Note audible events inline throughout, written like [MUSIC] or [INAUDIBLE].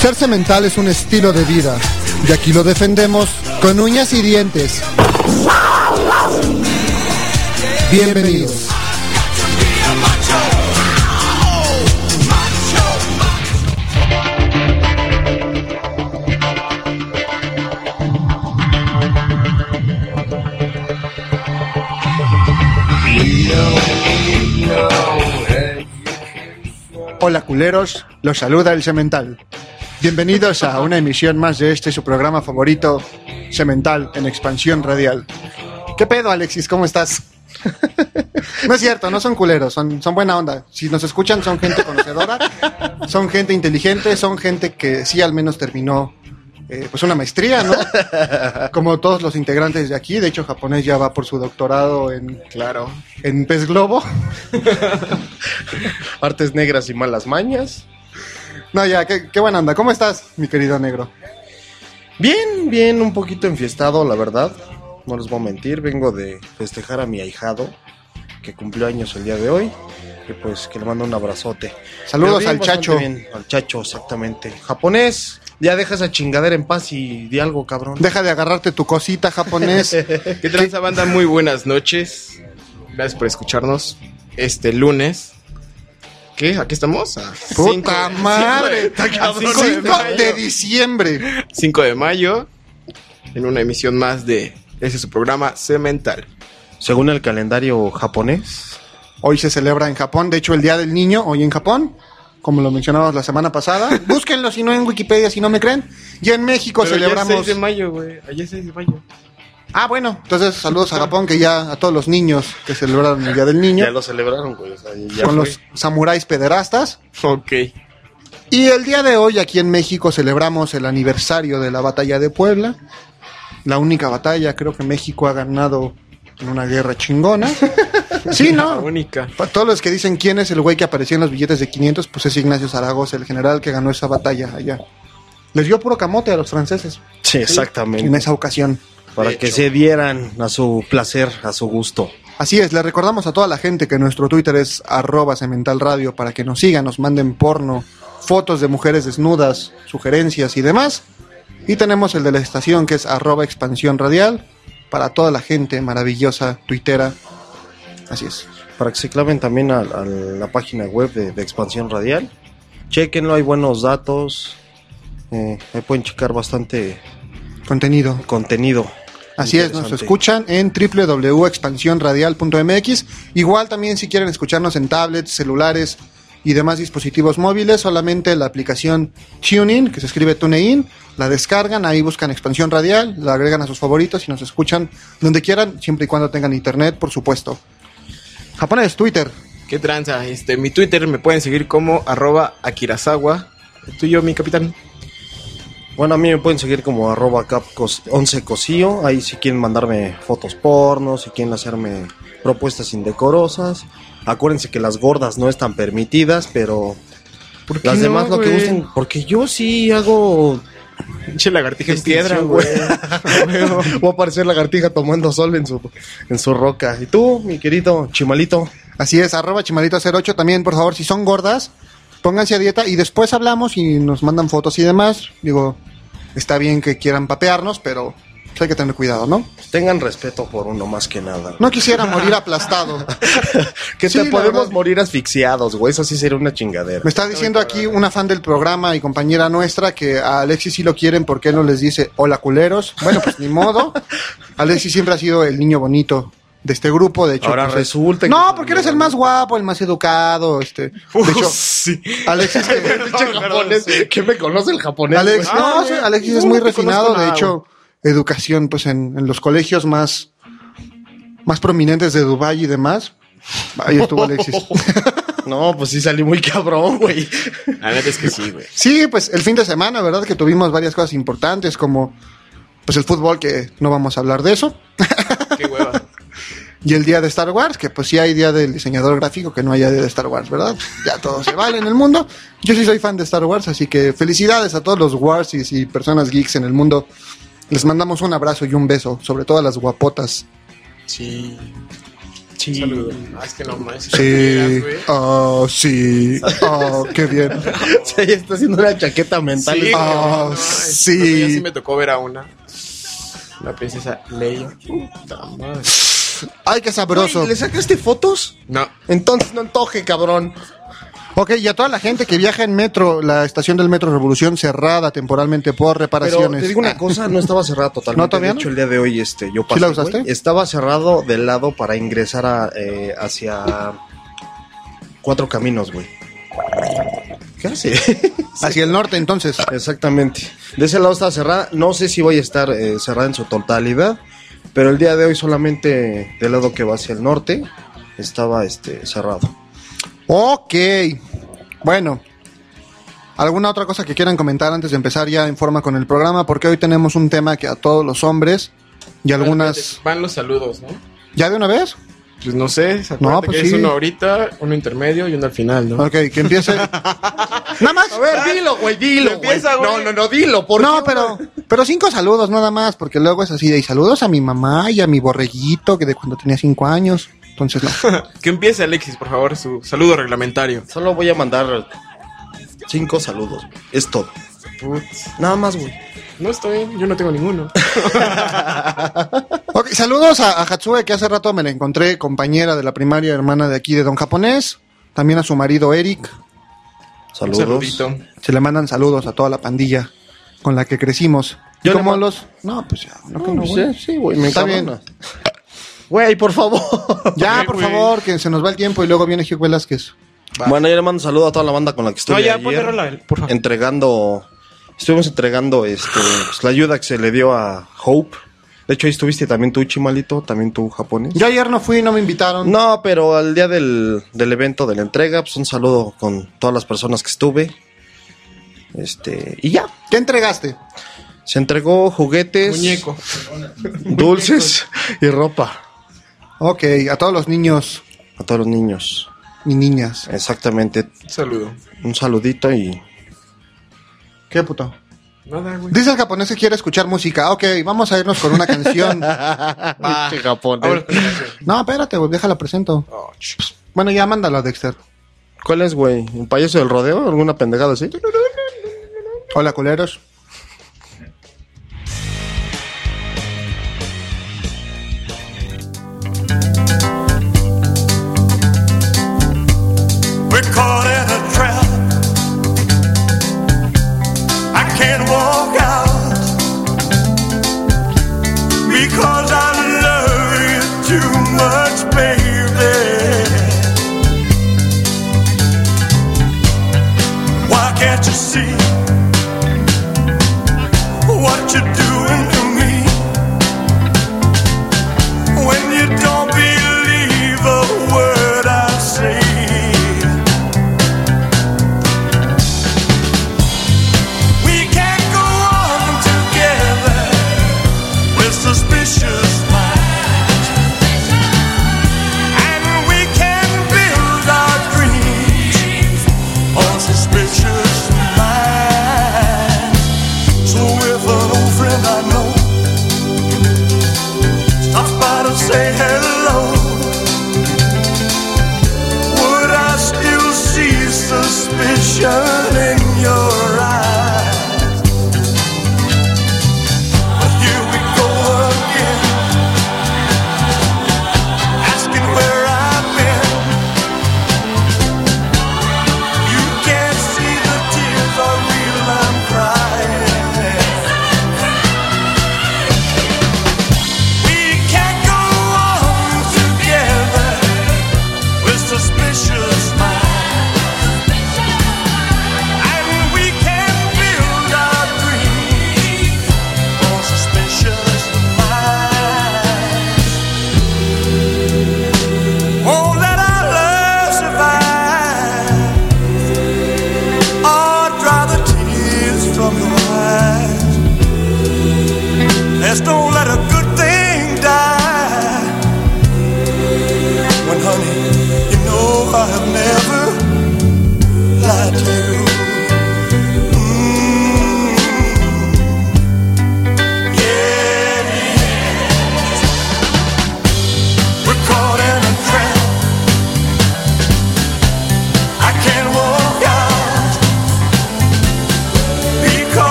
Ser cemental es un estilo de vida y aquí lo defendemos con uñas y dientes. Bienvenidos. Hola culeros, los saluda el Semental. Bienvenidos a una emisión más de este su programa favorito, Semental en expansión radial. ¿Qué pedo, Alexis? ¿Cómo estás? [LAUGHS] No es cierto, no son culeros, son, son buena onda. Si nos escuchan, son gente conocedora, son gente inteligente, son gente que sí al menos terminó eh, pues una maestría, ¿no? Como todos los integrantes de aquí. De hecho, japonés ya va por su doctorado en, Claro. en pez globo. [LAUGHS] Artes negras y malas mañas. No, ya, qué, qué buena onda. ¿Cómo estás, mi querido negro? Bien, bien, un poquito enfiestado, la verdad. No les voy a mentir, vengo de festejar a mi ahijado, que cumplió años el día de hoy. Y pues que le mando un abrazote. Saludos bien, al chacho. bien, al chacho, exactamente. Japonés, ya deja esa chingadera en paz y di algo, cabrón. Deja de agarrarte tu cosita japonés. [LAUGHS] ¿Qué tranza banda? Muy buenas noches. Gracias por escucharnos este lunes. ¿Qué? ¿Aquí estamos? A ¡Puta cinco- madre! a cinco de 5 mayo. de diciembre. 5 de mayo. En una emisión más de ese es su programa Cemental. Según el calendario japonés, Hoy se celebra en Japón, de hecho el Día del Niño, hoy en Japón, como lo mencionamos la semana pasada. [LAUGHS] Búsquenlo si no en Wikipedia, si no me creen. Y en México Pero ya es celebramos... 6 de mayo, güey. Ayer es 6 de mayo. Ah, bueno, entonces saludos a Japón, que ya a todos los niños que celebraron el Día del Niño, ya lo celebraron, güey. O sea, ya con fue. los samuráis pederastas. Ok. Y el día de hoy aquí en México celebramos el aniversario de la batalla de Puebla. La única batalla, creo que México ha ganado en una guerra chingona. [LAUGHS] Sí, La ¿no? única. Para todos los que dicen quién es el güey que apareció en los billetes de 500, pues es Ignacio Zaragoza, el general que ganó esa batalla allá. Les dio puro camote a los franceses Sí, exactamente. en esa ocasión. Para De que hecho. se dieran a su placer, a su gusto. Así es, le recordamos a toda la gente que nuestro Twitter es arroba Cemental Radio para que nos sigan, nos manden porno, fotos de mujeres desnudas, sugerencias y demás. Y tenemos el de la estación que es arroba expansión radial para toda la gente maravillosa tuitera. Así es. Para que se claven también a, a la página web de, de Expansión Radial. Chequenlo, hay buenos datos. Eh, ahí pueden checar bastante Contenido. contenido. Así es, nos escuchan en www.expansionradial.mx. Igual también si quieren escucharnos en tablets, celulares y demás dispositivos móviles, solamente la aplicación TuneIn, que se escribe TuneIn, la descargan, ahí buscan Expansión Radial, la agregan a sus favoritos y nos escuchan donde quieran, siempre y cuando tengan internet, por supuesto. Japonés, Twitter. ¿Qué tranza? Este, mi Twitter me pueden seguir como arroba Akirazawa. ¿El tuyo, mi capitán? Bueno, a mí me pueden seguir como arroba cap11 cosío. Ahí si quieren mandarme fotos porno, si quieren hacerme propuestas indecorosas. Acuérdense que las gordas no están permitidas, pero ¿Por qué las no, demás lo que gusten. Porque yo sí hago Pinche lagartija en piedra, güey. [LAUGHS] [LAUGHS] Voy a parecer lagartija tomando sol en su, en su roca. ¿Y tú, mi querido Chimalito? Así es, arroba chimalito08 también, por favor, si son gordas, pónganse a dieta y después hablamos y nos mandan fotos y demás. Digo, está bien que quieran papearnos, pero pues, hay que tener cuidado, ¿no? Tengan respeto por uno más que nada. No quisiera morir aplastado. [LAUGHS] que Sí, te podemos morir asfixiados, güey. Eso sí sería una chingadera. Me está diciendo aquí una fan del programa y compañera nuestra que a Alexis sí lo quieren porque él no les dice hola culeros. Bueno, pues ni modo. [LAUGHS] Alexis siempre ha sido el niño bonito de este grupo, de hecho. Ahora pues, es- resulta que- No, porque eres el más guapo, el más educado, este. De [LAUGHS] hecho, sí. Alexis [LAUGHS] que- Pinche japonés. ¿Quién me conoce el japonés? Alex, no, Ah, sí. Alexis No, es muy refinado, de hecho, educación pues en, en los colegios más más prominentes de Dubai y demás. Ahí estuvo Alexis. [LAUGHS] No, pues sí salí muy cabrón, güey. La neta es que sí, güey. Sí, pues el fin de semana, ¿verdad? Que tuvimos varias cosas importantes como pues el fútbol que no vamos a hablar de eso. Y el día de Star Wars, que pues sí hay día del diseñador gráfico, que no haya día de Star Wars, ¿verdad? Ya todo se vale en el mundo. Yo sí soy fan de Star Wars, así que felicidades a todos los Warsis y personas geeks en el mundo. Les mandamos un abrazo y un beso, sobre todo a las guapotas. Sí. Sí. Saludo. Ah, es que no más. Sí. Oh, sí. Oh, qué bien. Sí, está haciendo una chaqueta mental. Sí, Ah, no, no, sí. otro día sí me tocó ver a una. La princesa Leia. Puta madre. Ay, qué sabroso. Güey, ¿Le sacaste fotos? No. Entonces no antoje, cabrón. Ok, y a toda la gente que viaja en metro, la estación del Metro Revolución cerrada temporalmente por Pero reparaciones. te digo una Ah, cosa, no estaba cerrada totalmente. ¿No, todavía de no? hecho, el día de hoy este, yo pasé, la usaste? güey, estaba cerrado del lado para ingresar a, eh, hacia cuatro caminos, güey. ¿Qué hace? [LAUGHS] Hacia el norte, entonces. Exactamente. De ese lado estaba cerrada. No sé si voy a estar eh, cerrada en su totalidad, pero el día de hoy solamente del lado que va hacia el norte estaba este cerrado. Ok. Bueno. ¿Alguna otra cosa que quieran comentar antes de empezar ya en forma con el programa? Porque hoy tenemos un tema que a todos los hombres y algunas... Van los saludos, ¿no? ¿Ya de una vez? Pues no sé, ¿se No, pues que sí. es uno ahorita, uno intermedio y uno al final, ¿no? Ok, que empiece... [LAUGHS] nada más. A ver, dilo, güey, dilo, güey. Empieza, güey. No, no, no, dilo, por No, pero, pero cinco saludos nada más, porque luego es así de y saludos a mi mamá y a mi borreguito que de cuando tenía cinco años. Entonces no. [LAUGHS] Que empiece Alexis, por favor, su saludo reglamentario. Solo voy a mandar cinco saludos. güey. Es todo. Putz. Nada más, güey. No estoy, yo no tengo ninguno. [LAUGHS] Ok, saludos a, a Hatsue, que hace rato me la encontré, compañera de la primaria, hermana de aquí de Don Japonés. También a su marido Eric. Saludos. Se le mandan saludos a toda la pandilla con la que crecimos. ¿Y Yo le cómo man- los.? No, pues ya. No, No, no, pues, güey. sí, güey, me Está encabronas. Güey, por favor. [LAUGHS] Ya, por güey. favor, que se nos va el tiempo y luego viene Hugh Velázquez. Bueno, yo le mando un saludo a toda la banda con la que estuve No, ya, ayer, rola, por favor. entregando, estuvimos entregando este, pues, la ayuda que se le dio a Hope. De hecho, ahí estuviste también tú, Chimalito, también tú, japonés. Yo ayer no fui, no me invitaron. No, pero al día del, del evento de la entrega, pues un saludo con todas las personas que estuve. Este, y ya. ¿Qué entregaste? Se entregó juguetes, Muñeco. dulces y ropa Ok, a todos los niños a todos los niños. y niñas. Exactamente. Saludo. Un saludito y ¿Qué puto? Nada, güey. Dice el japonés que quiere escuchar música. Ok, vamos a irnos con una canción. [LAUGHS] Pinche japonés. Canción. No, espérate, güey, déjala presento. Oh, ch- Bueno, ya mándalo, Dexter. ¿Cuál es, güey? ¿Un payaso del rodeo? ¿Alguna pendejada así? Hola, culeros.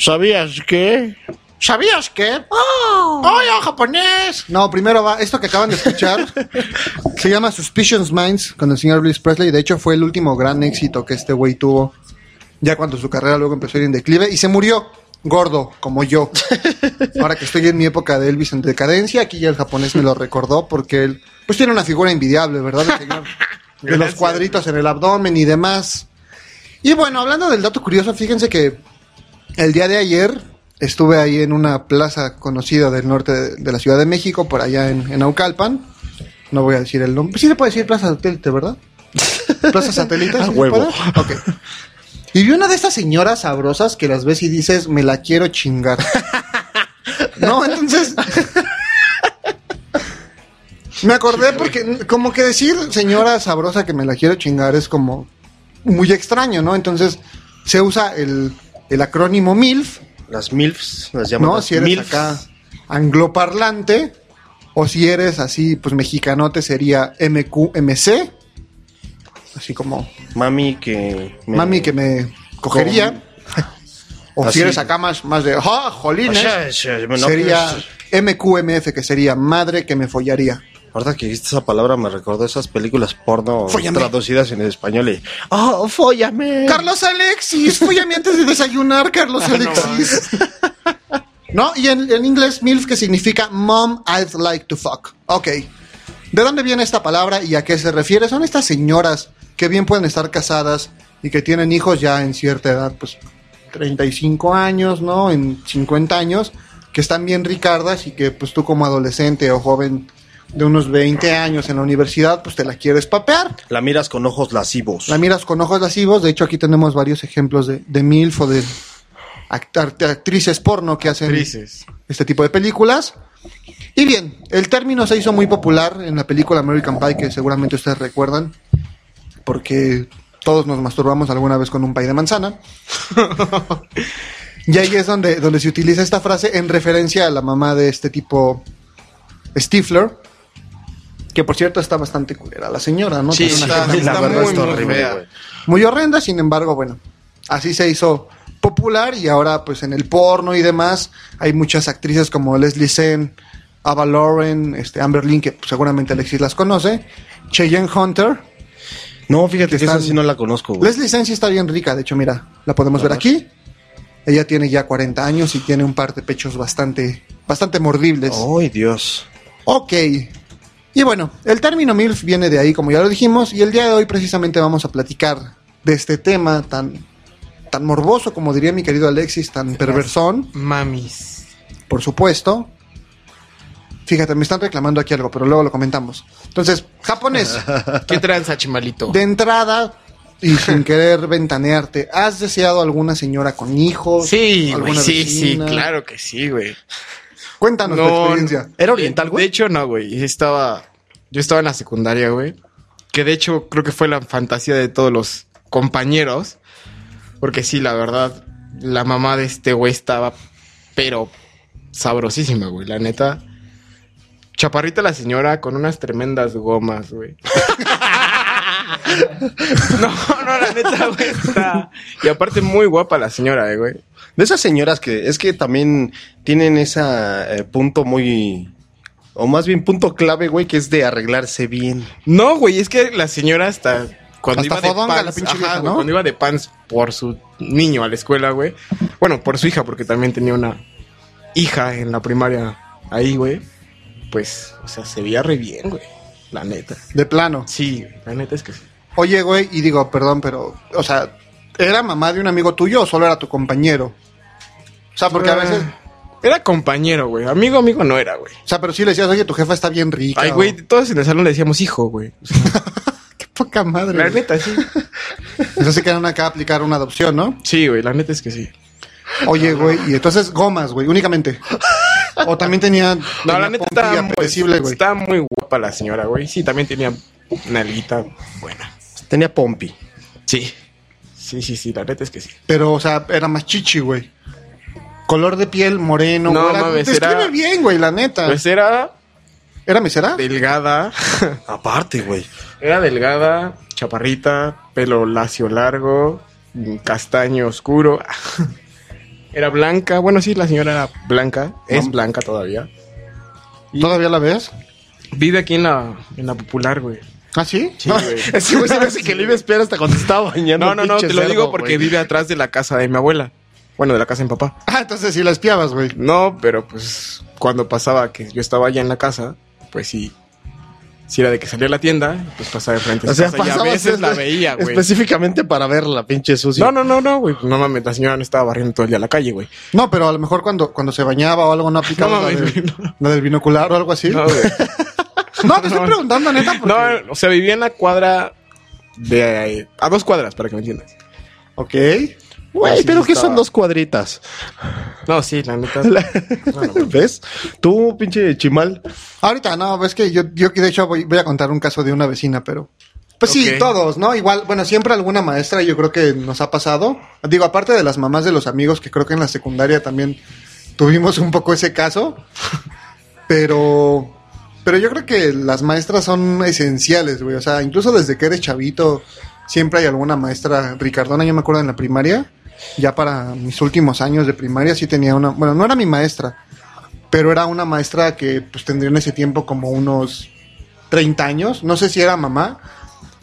¿Sabías que? ¿Sabías qué? ¡Oh! ¡Hola, japonés! No, primero va, esto que acaban de escuchar [LAUGHS] se llama Suspicious Minds con el señor Elvis Presley. De hecho, fue el último gran éxito que este güey tuvo ya cuando su carrera luego empezó a ir en declive y se murió gordo, como yo. [LAUGHS] Ahora que estoy en mi época de Elvis en decadencia, aquí ya el japonés me lo recordó porque él, pues tiene una figura envidiable, ¿verdad? El señor? De los cuadritos en el abdomen y demás. Y bueno, hablando del dato curioso, fíjense que el día de ayer estuve ahí en una plaza conocida del norte de, de la Ciudad de México, por allá en, en Aucalpan. No voy a decir el nombre. Sí se puede decir Plaza Satélite, ¿verdad? [LAUGHS] Plaza Satélite. ¿sí se huevo. puede? Ok. Y vi una de estas señoras sabrosas que las ves y dices, me la quiero chingar. [LAUGHS] no, entonces... [LAUGHS] me acordé porque como que decir señora sabrosa que me la quiero chingar es como muy extraño, ¿no? Entonces se usa el, el acrónimo MILF, Las MILFs, las llaman ¿no? las Si eres MILFs. acá angloparlante o si eres así, pues mexicanote sería MQMC, así como Mami que... me- mami que me cogería. [LAUGHS] O Así. si eres acá más, más de, ¡ah, jolines! No, sería pues, MQMF, que sería madre que me follaría. Ahorita que dijiste esa palabra me recordó esas películas porno Fóllame. traducidas en español y... ¡Oh, fóllame! Carlos Alexis, fóllame antes de desayunar, Carlos Alexis. [LAUGHS] No, y en, en inglés MILF que significa Mom I'd like to fuck. Ok. ¿De dónde viene esta palabra y a qué se refiere? Son estas señoras que bien pueden estar casadas y que tienen hijos ya en cierta edad, pues 35 años, ¿no? En 50 años, que están bien ricardas y que pues tú como adolescente o joven de unos 20 años en la universidad, pues te la quieres papear. La miras con ojos lascivos. La miras con ojos lascivos. De hecho, aquí tenemos varios ejemplos de, de MILF o de act- actrices porno que hacen Actrices. este tipo de películas. Y bien, el término se hizo muy popular en la película American Pie, que seguramente ustedes recuerdan, porque todos nos masturbamos alguna vez con un pie de manzana. [LAUGHS] y ahí es donde, donde se utiliza esta frase en referencia a la mamá de este tipo Stifler, que por cierto está bastante culera la señora, ¿no? Sí, Tiene una está, la verdad muy, está horrible, muy horrenda, sin embargo, bueno, así se hizo popular y ahora pues en el porno y demás hay muchas actrices como Leslie Sen, Ava Lauren, este, Amber Lynn, que pues, seguramente Alexis las conoce, Cheyenne Hunter. No, fíjate que Están- esa sí no la conozco, güey. Leslie Sen sí está bien rica, de hecho, mira, la podemos ver aquí. Ella tiene ya 40 años y tiene un par de pechos bastante, bastante mordibles. ¡Ay, Dios! Ok. Y bueno, el término MILF viene de ahí, como ya lo dijimos, y el día de hoy precisamente vamos a platicar de este tema tan, tan morboso, como diría mi querido Alexis, tan perversón, Mamis. por supuesto. Fíjate, me están reclamando aquí algo, pero luego lo comentamos. Entonces, japonés, [LAUGHS] ¿Qué tranza, chimalito? de entrada y sin querer ventanearte, ¿has deseado alguna señora con hijos? Sí, güey, ¿Alguna sí, sí, claro que sí, güey. Cuéntanos tu experiencia. ¿Era oriental, De- güey? De hecho, no, güey. Estaba. Yo estaba en la secundaria, güey. Que de hecho creo que fue la fantasía de todos los compañeros. Porque sí, la verdad, la mamá de este güey estaba, pero sabrosísima, güey. La neta. Chaparrita la señora con unas tremendas gomas, güey. [LAUGHS] no, no, la neta, güey. está- Y aparte muy guapa la señora, eh, güey. De esas señoras que es que también tienen ese punto muy... O más bien punto clave, güey, que es de arreglarse bien. No, güey, es que la señora hasta cuando Hasta iba de pants, la pinche ajá, vieja, güey, ¿no? cuando iba de pants por su niño a la escuela, güey. Bueno, por su hija, porque también tenía una hija en la primaria ahí, güey. Pues, o sea, se veía re bien, güey. La neta. De plano. Sí, la neta es que sí. Oye, güey, y digo, perdón, pero, o sea, ¿era mamá de un amigo tuyo o solo era tu compañero? O sea, porque a veces, Era compañero, güey. Amigo, amigo no era, güey. o sea, pero sí le decías, oye, tu jefa está bien rica. Ay, o- güey, todos en el salón le decíamos hijo, güey. O sea, [LAUGHS] Qué poca madre. la neta, sí. [LAUGHS] Eso sí que eran acá a aplicar una adopción, ¿no? Sí, güey, la neta es que sí. Oye, güey, y entonces gomas, güey, únicamente. O también tenía. [LAUGHS] No, tenía la neta pompi estaba muy, apetecible, güey. estaba muy guapa la señora, güey. Sí, también tenía una alguita buena. Tenía pompi. Sí. Sí, sí, sí, la neta es que sí. Pero, o sea, era más chichi, güey. Color de piel moreno. No, güera. mames, Describe era- bien, güey, la neta. Pues era ¿Era mesera? delgada. [LAUGHS] Aparte, güey. Era delgada, chaparrita, pelo lacio largo, castaño oscuro. [LAUGHS] Era blanca. Bueno, sí, la señora era blanca. Es blanca todavía. ¿Todavía la ves? Vive aquí en la, en la popular, güey. ¿Ah, sí? Sí, güey. [LAUGHS] Ese güey se me hace que le iba a esperar hasta cuando estaba bañando. No, no, no, te lo cerdo, digo porque güey. vive atrás de la casa de mi abuela. Bueno, de la casa de mi papá. Ah, entonces sí la espiabas, güey. No, pero pues cuando pasaba que yo estaba allá en la casa, pues sí. Si era de que salía a la tienda, pues pasaba de frente. a O sea, casa y a veces la veía, güey. Específicamente para verla, pinche sucio. No, no, no, no, güey. No mames, la señora no estaba barriendo todo el día la calle, güey. No, pero a lo mejor cuando, cuando se bañaba o algo no [LAUGHS] aplicaba No la, mames, de- güey, no. la del binocular o algo así. No, [LAUGHS] No, te estoy preguntando, neta, porque... No, o sea, vivía en la cuadra de... A dos cuadras, para que me entiendas. Ok. Güey, Sí, pero sí ¿qué estaba. son dos cuadritas? No, sí, la neta. [LAUGHS] La- No, no, ¿Ves? Tú, pinche chimal. Ahorita no, ves que yo, yo de hecho voy, voy a contar un caso de una vecina, pero... Pues sí, todos, ¿no? Igual, bueno, siempre alguna maestra yo creo que nos ha pasado. Digo, aparte de las mamás de los amigos, que creo que en la secundaria también tuvimos un poco ese caso. Pero... Pero yo creo que las maestras son esenciales, güey. O sea, incluso desde que eres chavito, siempre hay alguna maestra. Ricardona, yo me acuerdo en la primaria, ya para mis últimos años de primaria sí tenía una... Bueno, no era mi maestra, pero era una maestra que pues tendría en ese tiempo como unos 30 años. No sé si era mamá,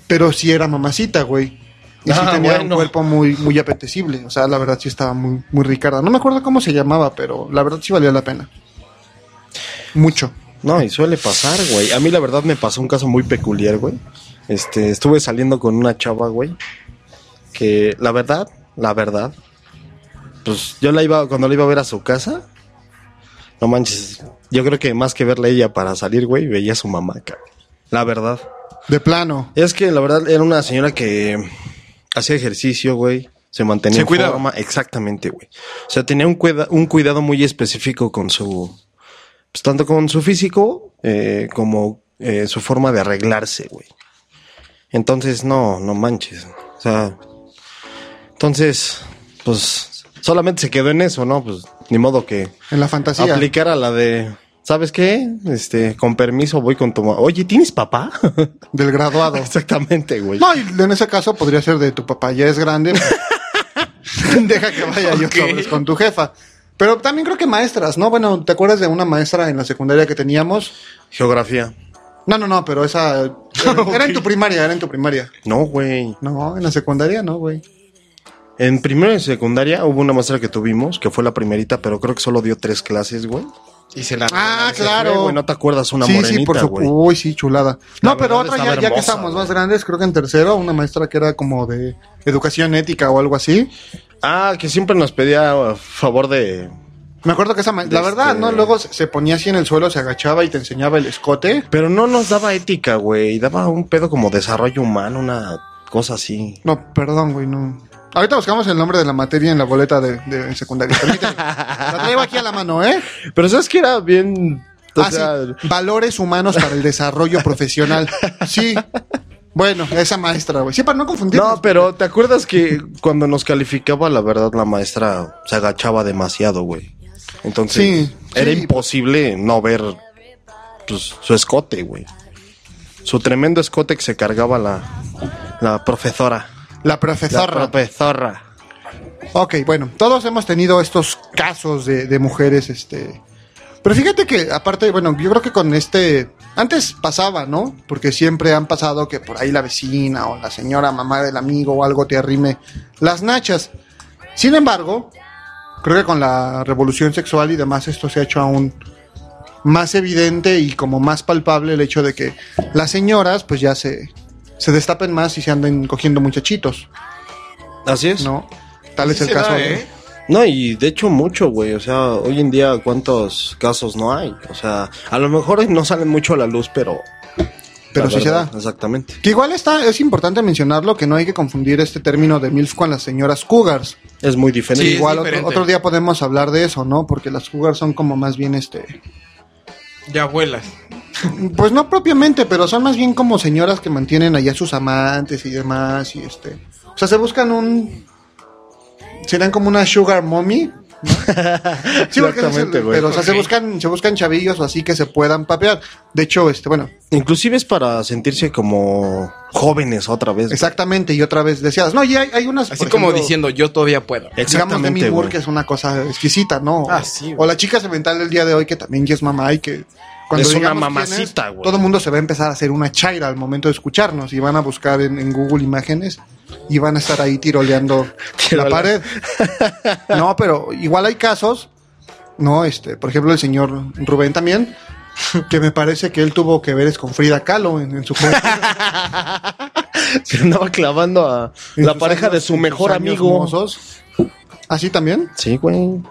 pero sí era mamacita, güey. Y sí Ah, tenía un cuerpo muy, muy apetecible. O sea, la verdad sí estaba muy, muy Ricarda. No me acuerdo cómo se llamaba, pero la verdad sí valía la pena. Mucho. No, y suele pasar, güey. A mí la verdad me pasó un caso muy peculiar, güey. Este, estuve saliendo con una chava, güey. Que la verdad, la verdad, pues yo la iba, cuando la iba a ver a su casa, no manches, yo creo que más que verla a ella para salir, güey, veía a su mamá, cabrón. La verdad. De plano. Es que la verdad era una señora que hacía ejercicio, güey. Se mantenía Se en cuidaba. forma. Exactamente, güey. O sea, tenía un, cuida- un cuidado muy específico con su. Pues tanto con su físico eh, como eh, su forma de arreglarse, güey. Entonces, no, no manches. O sea. Entonces, pues. Solamente se quedó en eso, ¿no? Pues ni modo que En la fantasía. aplicara la de. ¿Sabes qué? Este, con permiso voy con tu mamá. Oye, ¿tienes papá? [LAUGHS] Del graduado. Exactamente, güey. No, y en ese caso podría ser de tu papá ya es grande. pues, [LAUGHS] Deja que vaya yo con tu jefa. Pero también creo que maestras, ¿no? Bueno, ¿te acuerdas de una maestra en la secundaria que teníamos? Geografía. No, no, no, pero esa era, [LAUGHS] era en tu primaria, era en tu primaria. No, güey. No, en la secundaria no, güey. En primero y secundaria hubo una maestra que tuvimos, que fue la primerita, pero creo que solo dio tres clases, güey. Y se la... Ah, claro. güey, no te acuerdas una sí, morenita, sí, por supuesto. Uy, sí, chulada. La No, pero otra ya, ya que estamos güey. más grandes, creo que en tercero, una maestra que era como de educación ética o algo así. Ah, que siempre nos pedía a favor de... Me acuerdo que esa ma- la Este- verdad, ¿no? Luego se ponía así en el suelo, se agachaba y te enseñaba el escote. Pero no nos daba ética, güey. Daba un pedo como desarrollo humano, una cosa así. No, perdón, güey, no. Ahorita buscamos el nombre de la materia en la boleta de, de secundaria. [LAUGHS] La traigo aquí a la mano, ¿eh? Pero sabes que era bien... o Ah, sí. Valores humanos para el desarrollo profesional. Sí. Bueno, esa maestra, güey. Sí, para no confundirnos. No, pero ¿te acuerdas que cuando nos calificaba, la verdad, la maestra se agachaba demasiado, güey? Entonces, Sí, era sí. imposible no ver pues, su escote, güey. Su tremendo escote que se cargaba la, la profesora. La La profesora. profesora. Ok, bueno, todos hemos tenido estos casos de, de mujeres, este... Pero fíjate que, aparte, bueno, yo creo que con este... Antes pasaba, ¿no? Porque siempre han pasado que por ahí la vecina o la señora mamá del amigo o algo te arrime las nachas. Sin embargo, creo que con la revolución sexual y demás esto se ha hecho aún más evidente y como más palpable el hecho de que las señoras pues ya se, se destapen más y se anden cogiendo muchachitos, Así es. ¿no? Tal es el caso da, de... No, y de hecho mucho, güey. O sea, hoy en día, ¿cuántos casos no hay? O sea, a lo mejor no salen mucho a la luz, pero... Pero sí se da. Exactamente. Que igual está, es importante mencionarlo que no hay que confundir este término de MILF con las señoras cougars. Es muy diferente. Sí, igual otro, diferente. otro día podemos hablar de eso, ¿no? Porque las cougars son como más bien este... Ya abuelas. Pues no propiamente, pero son más bien como señoras que mantienen allá sus amantes y demás y este... O sea, se buscan un... Serían como una sugar mommy, [LAUGHS] Sí, Exactamente, güey. pero o sea, se buscan, se buscan chavillos o así que se puedan papear. De hecho, este, bueno, Inclusive es para sentirse como jóvenes otra vez. exactamente, y otra vez deseadas. No, y hay, hay unas. Así como ejemplo, diciendo, yo todavía puedo. Digamos de Exactamente, mi güey. que es una cosa exquisita, ¿no? Ah, sí, o la chica semental del día de hoy que también ya es mamá y que cuando Es una mamacita, güey. Todo el mundo se va a empezar a hacer una chaira al momento de escucharnos y van a buscar en, en Google imágenes y van a estar ahí tiroleando [LAUGHS] la pared. No, pero igual hay casos, ¿no? Este, por ejemplo, el señor Rubén también, que me parece que él tuvo que ver es con Frida Kahlo en, en su. [LAUGHS] Se andaba clavando a la pareja años- de su mejor amigo. mozos. ¿Así también? Sí, güey.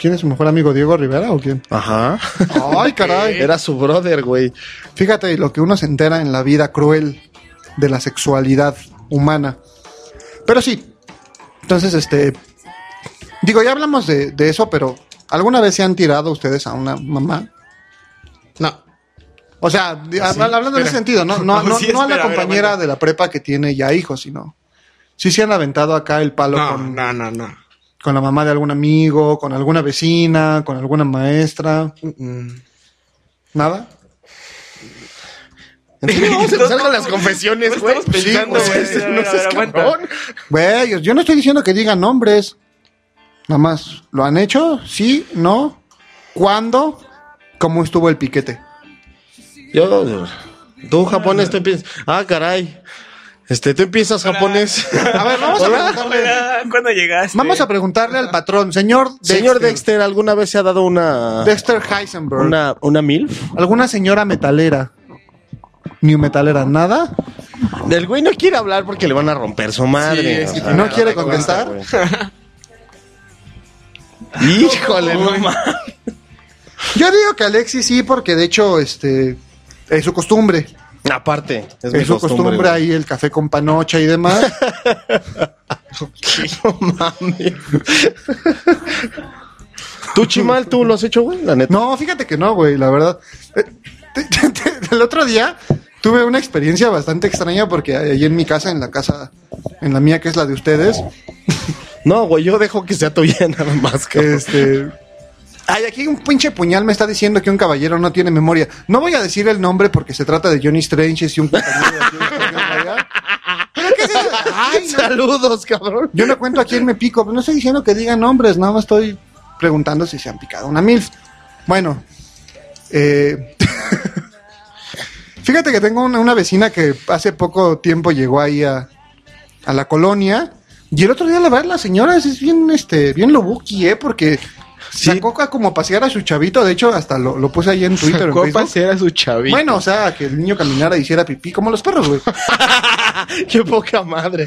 ¿Quién es su mejor amigo? ¿Diego Rivera o quién? Ajá. [LAUGHS] Ay, caray. [LAUGHS] Era su brother, güey. Fíjate lo que uno se entera en la vida cruel de la sexualidad humana. Pero sí. Entonces, este. Digo, ya hablamos de, de eso, pero ¿alguna vez se han tirado ustedes a una mamá? No. O sea, hab- hablando en ese sentido, no, [LAUGHS] no, no, Sí, no a la espera, a ver, compañera de la prepa que tiene ya hijos, sino. Sí se han aventado acá el palo No, con, no, no, no. Con la mamá de algún amigo, con alguna vecina, con alguna maestra. ¿Nada? Vamos a empezar con las confesiones, güey. Pensando, yo- no estoy diciendo que digan nombres. Nada más, ¿lo han hecho? ¿Sí? ¿No? ¿Cuándo? ¿Cómo estuvo el piquete? Yo, tú japonés, tú empiezas. Ah, caray. Este, tú empiezas japonés. [LAUGHS] A ver, vamos a preguntarle, Hola, ¿Cuándo llegaste? vamos a preguntarle al patrón, señor Dexter, Señor Dexter, ¿alguna vez se ha dado una Dexter Heisenberg. una una milf? ¿Alguna señora metalera? New metalera, ¿nada? El güey no quiere hablar porque le van a romper su madre. Sí, sí, o sea, ¿No quiere te contestar? cuenta. [LAUGHS] Híjole, no mames. Yo digo que Alexis sí, porque de hecho, este, es su costumbre. Aparte, es, Es, mi su costumbre, ahí el café con panocha y demás. [LAUGHS] No mames. ¿Tú, Chimal, tú lo has hecho, güey? La neta. No, fíjate que no, güey, la verdad. Eh, El otro día tuve una experiencia bastante extraña porque ahí en mi casa, en la casa, en la mía que es la de ustedes, No, güey, yo dejo que sea tuya [LAUGHS] nada más, cabrón. este... Ay, aquí un pinche puñal me está diciendo que un caballero no tiene memoria. No voy a decir el nombre porque se trata de Johnny Strange y un compañero de aquí de Estación Radial. [LAUGHS] ¿Pero qué es eso? Ay, no. Saludos, cabrón. Yo no cuento a quién me pico, pero no estoy diciendo que digan nombres, nada más estoy preguntando si se han picado una MILF. Bueno, eh, [LAUGHS] fíjate que tengo una, una vecina que hace poco tiempo llegó ahí a, a la colonia y el otro día la verdad la señora es, es bien, este, bien lobuki, ¿eh? Porque sacó a como a pasear a su chavito, de hecho hasta lo, lo puse ahí en Twitter, en Facebook. Copas era su chavito. Bueno, o sea, que el niño caminara y hiciera pipí como los perros, güey. [LAUGHS] Qué poca madre.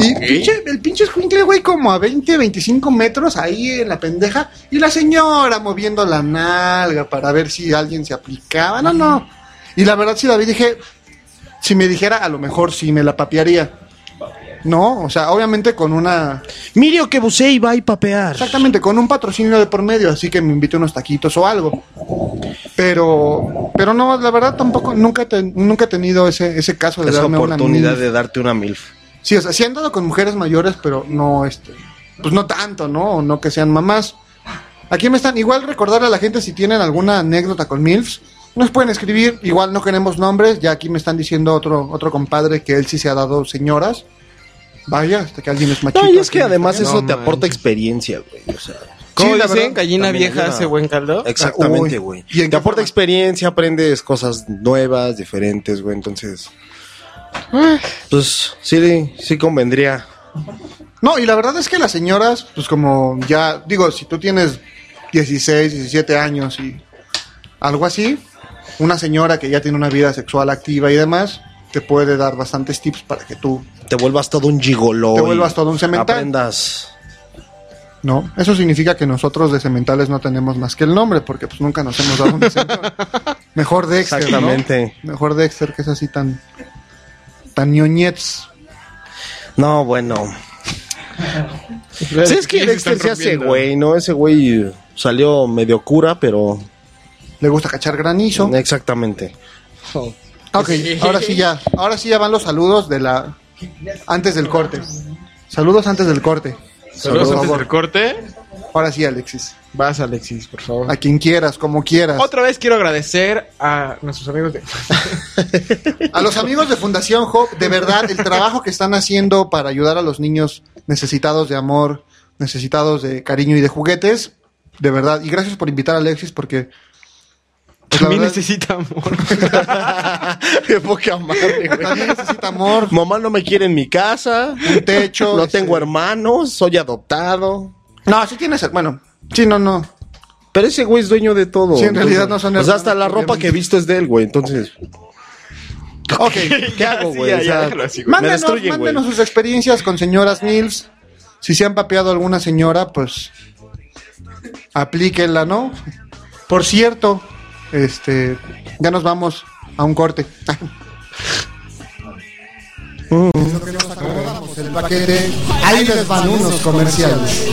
Y pinche, el pinche escuincle, güey, como a 20, 25 metros ahí en la pendeja. Y la señora moviendo la nalga para ver si alguien se aplicaba. No, no. Y la verdad, si la vi, dije, si me dijera, a lo mejor sí me la papearía. No, o sea, obviamente con una. Mirio que bucé y va a papear. Exactamente, con un patrocinio de por medio, así que me invite unos taquitos o algo. Pero, pero no, la verdad tampoco, nunca, nunca he tenido ese, ese caso de Esa darme una oportunidad milf. de darte una milf. Sí, o sea, sí han dado con mujeres mayores, pero no, este, pues no tanto, ¿no? O no que sean mamás. Aquí me están, igual recordar a la gente si tienen alguna anécdota con MILFs, nos pueden escribir, igual no queremos nombres, ya aquí me están diciendo otro, otro compadre que él sí se ha dado señoras. Vaya, hasta que alguien es machito. No, y es que además eso No te aporta manches. experiencia, güey. O sea, ¿Cómo Sí, la dicen? verdad, Gallina también vieja ayuda. hace buen caldo. exactamente, güey. ¿y en Te aporta forma? experiencia, aprendes cosas nuevas, diferentes, güey. Entonces, pues sí, sí convendría. No, y la verdad es que las señoras, pues como ya, digo, si tú tienes 16, 17 años y algo así, una señora que ya tiene una vida sexual activa y demás, te puede dar bastantes tips para que tú, Te vuelvas todo un gigoló. Te y vuelvas todo un cemental. Aprendas. ¿no? Eso significa que nosotros de cementales no tenemos más que el nombre, porque pues nunca nos hemos dado un cemental. [LAUGHS] Mejor Dexter, ¿no? Exactamente. Mejor Dexter, que es así tan, tan ñoñets. No, bueno. Sí, es que ¿Quién Dexter se hace güey, ¿no? Ese güey salió medio cura, pero. Le gusta cachar granizo. Exactamente. Ok, ahora sí ya, ahora sí ya van los saludos de la antes del corte. Saludos antes del corte. Saludos antes del corte. Ahora sí, Alexis. Vas, Alexis, por favor. A quien quieras, como quieras. Otra vez quiero agradecer a nuestros amigos de... [LAUGHS] A los amigos de Fundación Hope, de verdad, el trabajo que están haciendo para ayudar a los niños necesitados de amor, necesitados de cariño y de juguetes, de verdad. Y gracias por invitar a Alexis porque... pues, También verdad, necesita amor. [LAUGHS] Qué poca madre, güey. también necesita amor, Mamá no me quiere en mi casa. un techo. No este- tengo hermanos. Soy adoptado. No, sí tienes... Bueno, sí, no, no. Pero ese güey es dueño de todo. Sí, en realidad no son O sea, hasta hermanos, la ropa que he visto es de él, güey. Entonces, Ok. [LAUGHS] ¿qué hago, Sí, güey? ya, O ya, sea, déjalo así, güey. me Mándenos, mándenos sus experiencias con señoras Nils. Si se han papeado alguna señora, pues aplíquenla, ¿no? Por cierto, este, ya nos vamos a un corte. el paquete, ahí les van unos comerciales.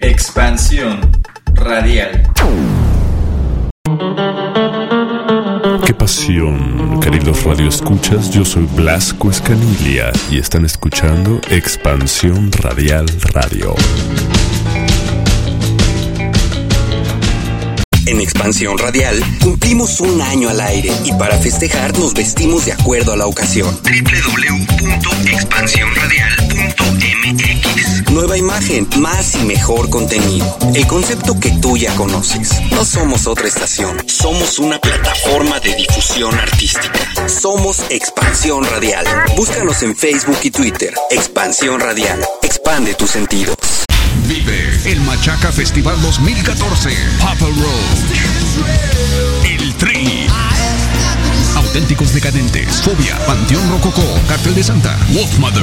Expansión radial. Qué pasión, queridos radioescuchas. Yo soy Blasco Escanilia y están escuchando Expansión Radial Radio. En Expansión Radial cumplimos un año al aire y para festejar nos vestimos de acuerdo a la ocasión. www.expansionradial.mx Nueva imagen, más y mejor contenido. El concepto que tú ya conoces. No somos otra estación, somos una plataforma de difusión artística. Somos Expansión Radial. Búscanos en Facebook y Twitter. Expansión Radial. Expande tus sentidos. Vive el Machaca Festival 2014. Papa Roach. El Tri. Auténticos Decadentes. Fobia. Panteón Rococó. Cartel de Santa. Wolfmother.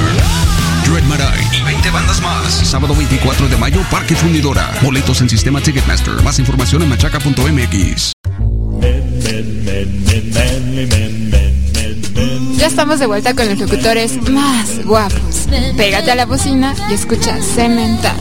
Dread Marai y 20 bandas más. Sábado 24 de mayo, Parque Fundidora. Boletos en sistema Ticketmaster. Más información en machaca.mx. Ya estamos de vuelta con los locutores más guapos. Pégate a la bocina y escucha Cemental.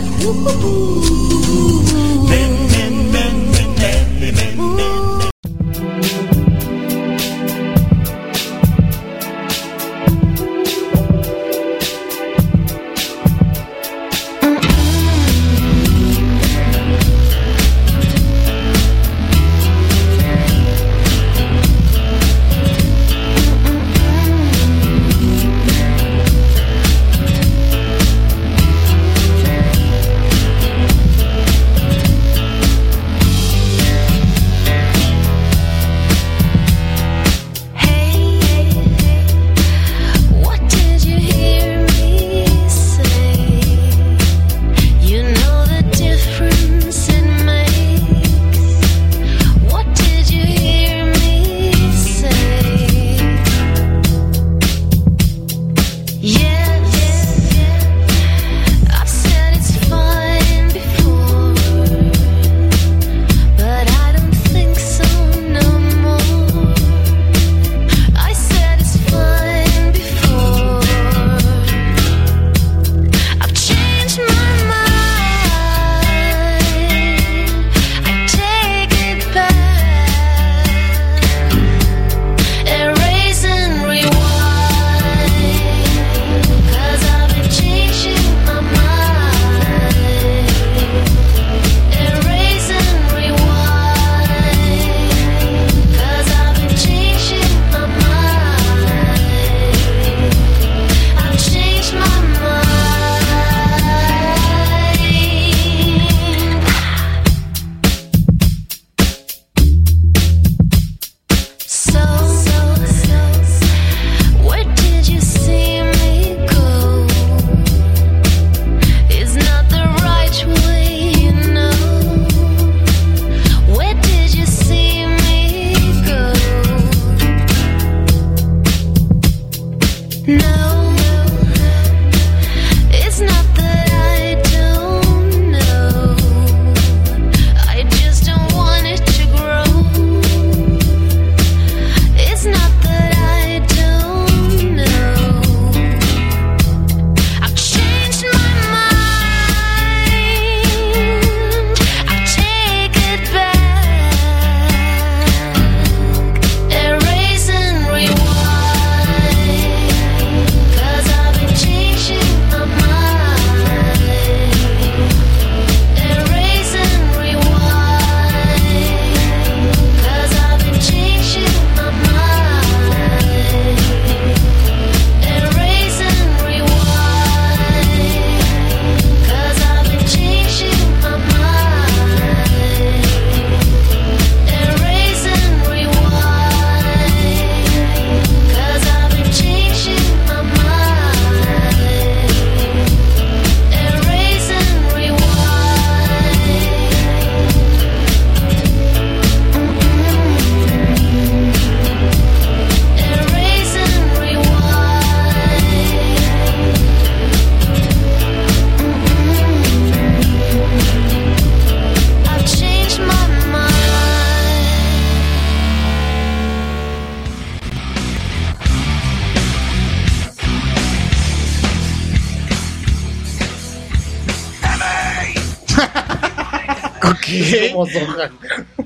¿Qué? [LAUGHS]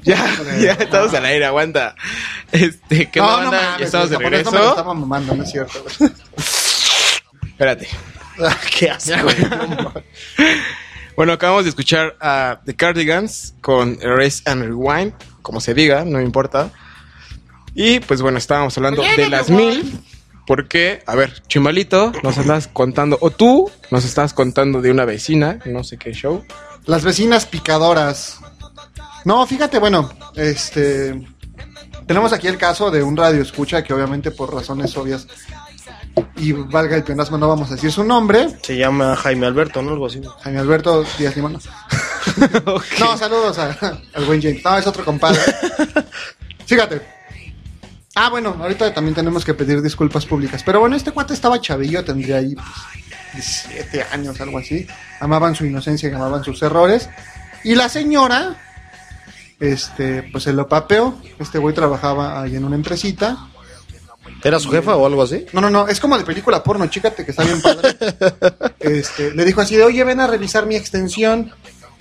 Ya, ya estamos al aire, aguanta. Este, ¿qué no, onda, no banda? mames, Ya estamos de regreso. estaba mamando, no es cierto. [LAUGHS] Espérate. Qué asco. [LAUGHS] Bueno, acabamos de escuchar a The Cardigans con Erase and Rewind, como se diga, no me importa. Y pues bueno, estábamos hablando de las mil. Porque, a ver, Chimbalito, nos estás contando, o tú nos estás contando de una vecina, no sé qué show. Las vecinas picadoras. No, fíjate, bueno, este. Tenemos aquí el caso de un radio escucha que obviamente por razones obvias y valga el pleonasmo no vamos a decir su nombre, Se llama Jaime Alberto, ¿no? Algo así. Jaime Alberto Díaz Limón. No, [LAUGHS] saludos a- al buen James. No, es otro compadre. [LAUGHS] Fíjate. Ah, bueno, ahorita también tenemos que pedir disculpas públicas. Pero bueno, este cuate estaba chavillo, tendría ahí pues, 17 años, algo así. Amaban su inocencia y amaban sus errores. Y la señora, este, pues se lo papeó. Este güey trabajaba ahí en una empresita. ¿Era su jefa o algo así? No, no, no, es como de película porno, chícate que está bien padre. [LAUGHS] Este, le dijo así de, oye, ven a revisar mi extensión,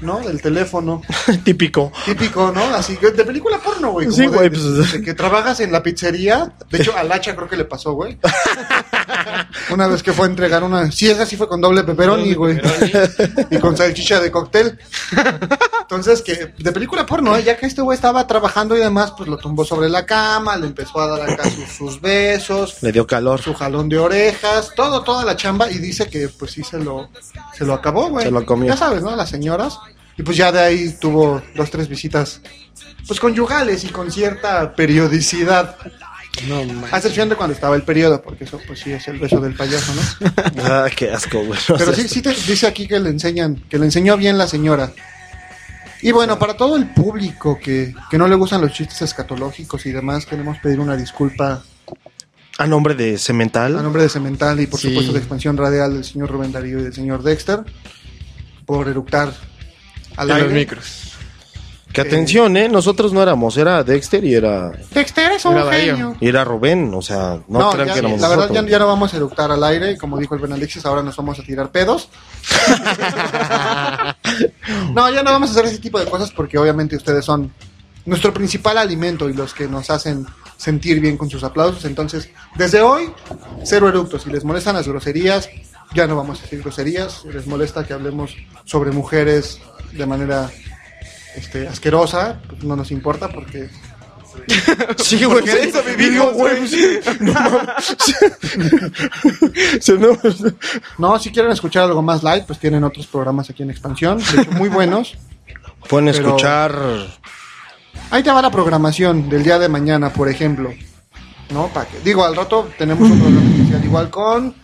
¿no? Del teléfono. [LAUGHS] Típico. Típico, ¿no? Así que de película porno, güey. como Sí, de- güey, de- pues- que trabajas en la pizzería. De hecho, al hacha creo que le pasó, güey. [LAUGHS] Una vez que fue a entregar una. Sí, esa sí fue con doble pepperoni, güey. [LAUGHS] Y con salchicha de cóctel. Entonces, que de película porno, ¿eh? ya que este güey estaba trabajando y demás, pues lo tumbó sobre la cama, le empezó a dar acá sus, sus besos, Le dio calor. su jalón de orejas, todo, toda la chamba. Y dice que, pues sí, se lo, se lo acabó, güey. Se lo comió. Ya sabes, ¿no? Las señoras. Y pues ya de ahí tuvo dos, tres visitas, pues conyugales y con cierta periodicidad. No, man. A excepción de cuando estaba el periodo, porque eso pues sí es el beso del payaso, ¿no? [LAUGHS] Ah, qué asco, güey. Pero sí, sí te dice aquí que le enseñan, que le enseñó bien la señora. Y bueno, para todo el público que, que no le gustan los chistes escatológicos y demás, queremos pedir una disculpa A nombre de a Cemental. nombre de Cemental y por Sí. supuesto de Expansión Radial del señor Rubén Darío y del señor Dexter por eructar al En los aire. micros. Que atención, ¿eh? Nosotros no éramos, era Dexter y era, Dexter es un Era Darío. genio. y era Rubén. O sea, no, No, crean ya- que éramos la verdad ya, nosotros. ya no vamos a eructar al aire, y como dijo el Ben Alexis, ahora nos vamos a tirar pedos. [LAUGHS] no, ya no vamos a hacer ese tipo de cosas porque obviamente ustedes son nuestro principal alimento y los que nos hacen sentir bien con sus aplausos. Entonces, desde hoy, cero eructos. Si les molestan las groserías, ya no vamos a decir groserías. Les molesta que hablemos sobre mujeres de manera este, asquerosa, pues no nos importa porque [LAUGHS] Sí, güey. De eso vivimos, güey. [LAUGHS] No si quieren escuchar algo más light, pues tienen otros programas aquí en Expansión, de hecho muy buenos. Pueden Pero- escuchar. Ahí te va la programación del día de mañana, por ejemplo. ¿No? Pa' que- digo, al rato tenemos un programa especial igual con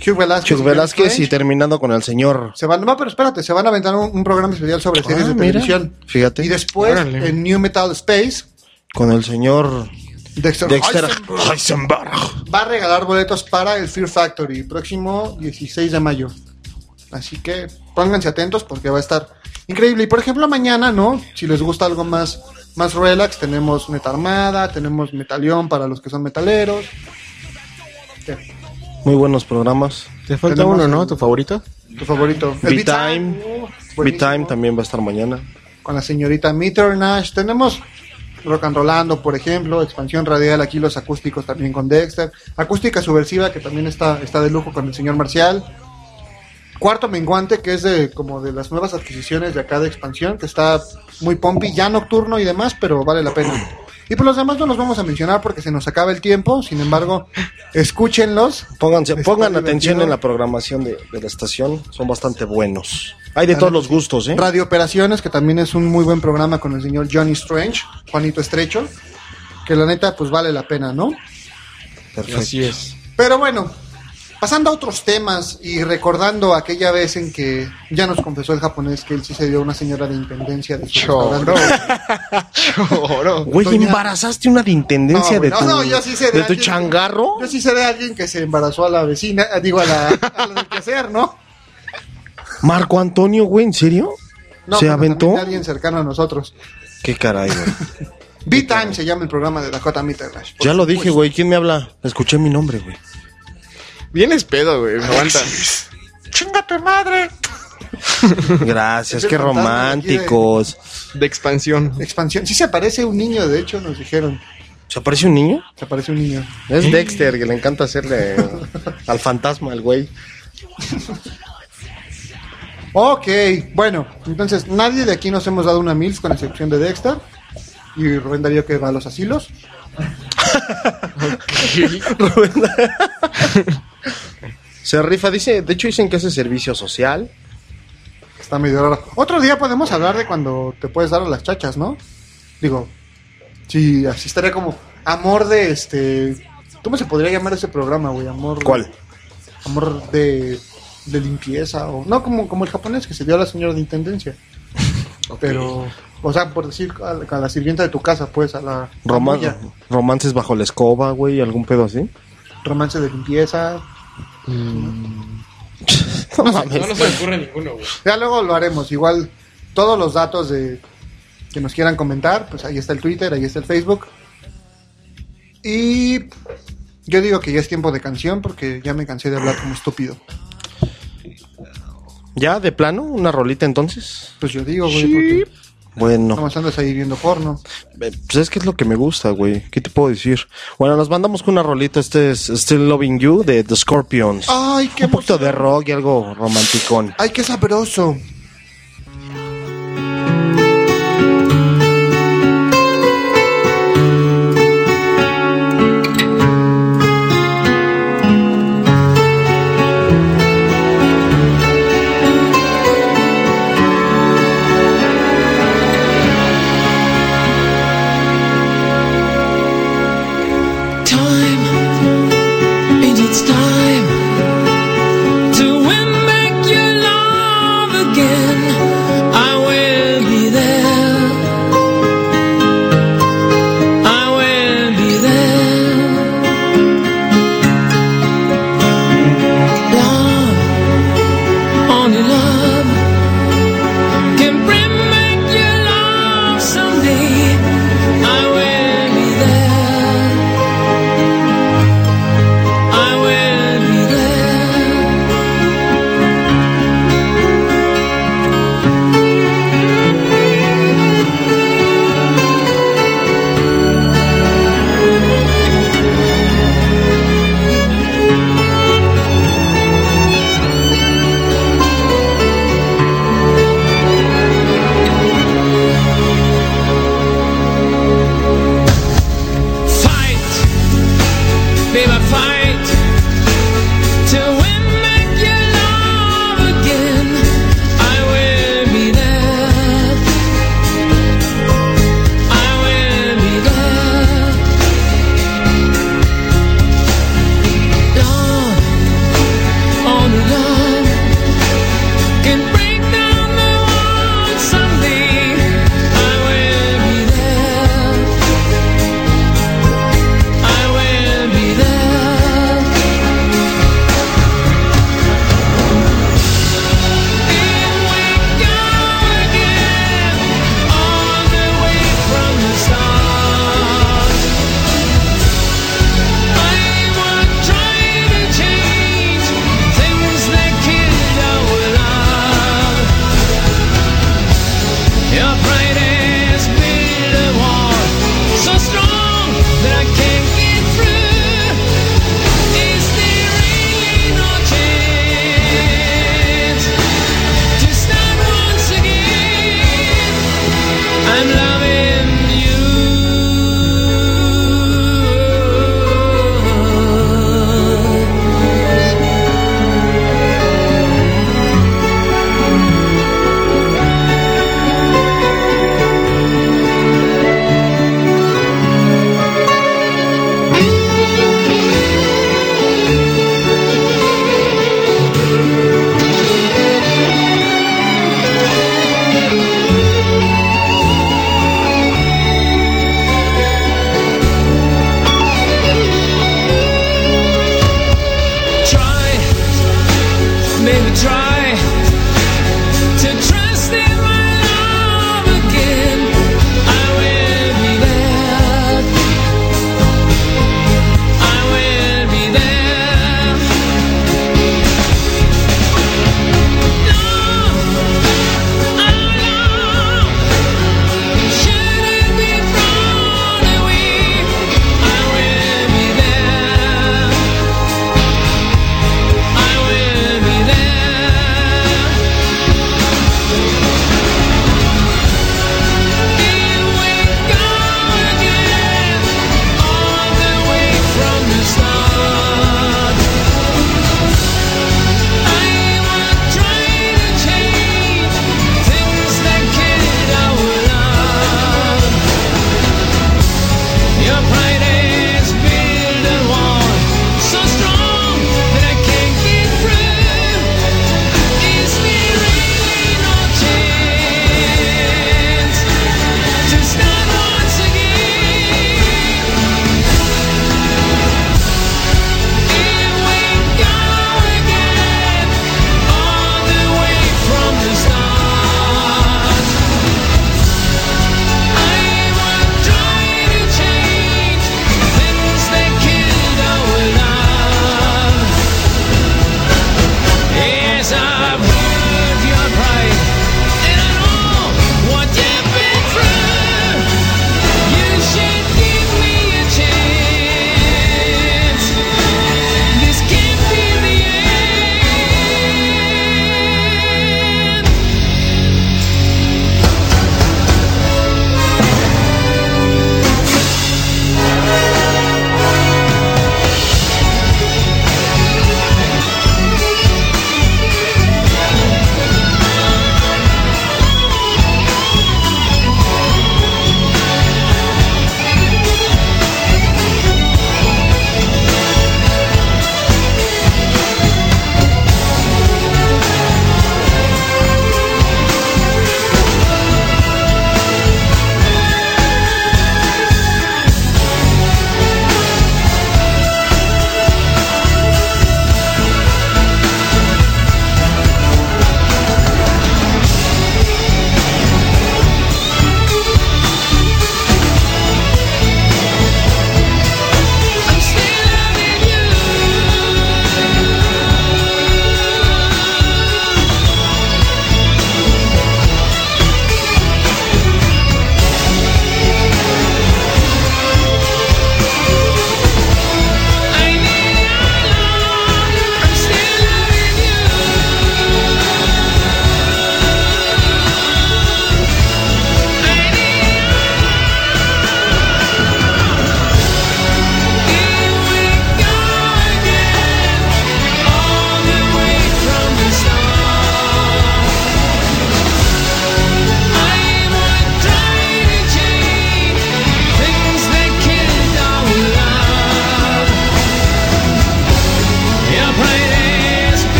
Hugh Velázquez. Y Velázquez y terminando con el señor. Se van, no, pero espérate, se van a aventar un, un programa especial sobre series Ah, de mira. televisión. Fíjate. Y después, Órale. en New Metal Space, Con el señor Dexter, Dexter Heisenberg Heisenberg. va a regalar boletos para el Fear Factory, próximo 16 de mayo. Así que pónganse atentos porque va a estar increíble. Y por ejemplo, mañana, ¿no? Si les gusta algo más, más relax, tenemos Meta Armada, tenemos Metalión para los que son metaleros. ¿Qué? Muy buenos programas. Te falta uno, ¿no? ¿Tu favorito? Tu favorito. B-Time. Uh, buenísimo. B-Time también va a estar mañana. Con la señorita Meter Nash. Tenemos Rock and Rollando, por ejemplo. Expansión Radial, aquí los acústicos también con Dexter. Acústica Subversiva, que también está, está de lujo con el señor Marcial. Cuarto Menguante, que es de como de las nuevas adquisiciones de acá de Expansión, que está muy pompi, ya nocturno y demás, pero vale la pena. Y por los demás no los vamos a mencionar porque se nos acaba el tiempo, sin embargo, escúchenlos. Pónganse, pongan atención en la programación de, de la estación. Son bastante buenos. Hay de todos los gustos, ¿eh? Radio Operaciones, que también es un muy buen programa con el señor Johnny Strange, Juanito Estrecho, que la neta pues vale la pena, ¿no? Perfecto. Así es. Pero bueno, pasando a otros temas y recordando aquella vez en que ya nos confesó el japonés que él sí se dio a una señora de intendencia de su Choro. Güey, Doña- ¿embarazaste una de intendencia No, de güey, tu, no, no, yo sí sé de de tu changarro? Yo sí sé de alguien que se embarazó a la vecina, eh, digo a la, a la del quehacer, ¿no? Marco Antonio, güey, ¿en serio? No, ¿Se aventó? alguien cercano a nosotros. Qué caray, güey. [LAUGHS] B-Time se llama el programa de Dakota por Ya lo dije, güey. ¿Quién me habla? Escuché mi nombre, güey. Vienes pedo, güey. Aguanta. ¡Chinga tu madre! Gracias, qué de de- románticos. De expansión. Expansión. Sí se aparece un niño, de hecho, nos dijeron. ¿Se aparece un niño? Se aparece un niño. Es Dexter, que le encanta hacerle [LAUGHS] al fantasma, al güey. Ok, bueno, entonces nadie de aquí nos hemos dado una MILF con excepción de Dexter. Y Rubén Darío que va a los asilos. [LAUGHS] [LAUGHS] Se rifa, dice, de hecho dicen que hace servicio social. Está medio raro. Otro día podemos hablar de cuando te puedes dar a las chachas, ¿no? Digo, sí, así estaría como amor de este. ¿Cómo se podría llamar ese programa, güey? Amor. ¿Cuál? Amor de, de limpieza o. No, como, como el japonés que se dio a la señora de intendencia. [LAUGHS] Pero. O sea, por decir a la, a la sirvienta de tu casa, pues, a la. Roman- romances bajo la escoba, güey, algún pedo así. Romance de limpieza. [LAUGHS] No mames. No nos ocurre ninguno, güey. Ya luego lo haremos. Igual todos los datos de que nos quieran comentar, pues ahí está el Twitter, ahí está el Facebook. Y yo digo que ya es tiempo de canción porque ya me cansé de hablar como estúpido. ¿Ya, de plano? ¿Una rolita entonces? Pues yo digo, güey, porque Bueno, nomás andas ahí viendo porno. eh, pues es que es lo que me gusta, güey. ¿Qué te puedo decir? Bueno, nos mandamos con una rolita. Este es Still Loving You de The Scorpions. Ay, qué Un poquito de rock y algo romanticón. Ay, qué sabroso.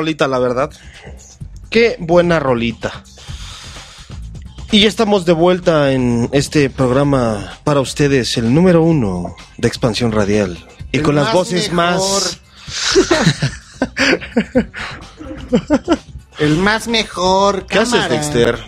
Rolita, la verdad. Qué buena rolita. Y ya estamos de vuelta en este programa para ustedes, el número uno de Expansión Radial. Y El con las voces mejor. más... [LAUGHS] El más mejor. ¿Qué haces. Dexter?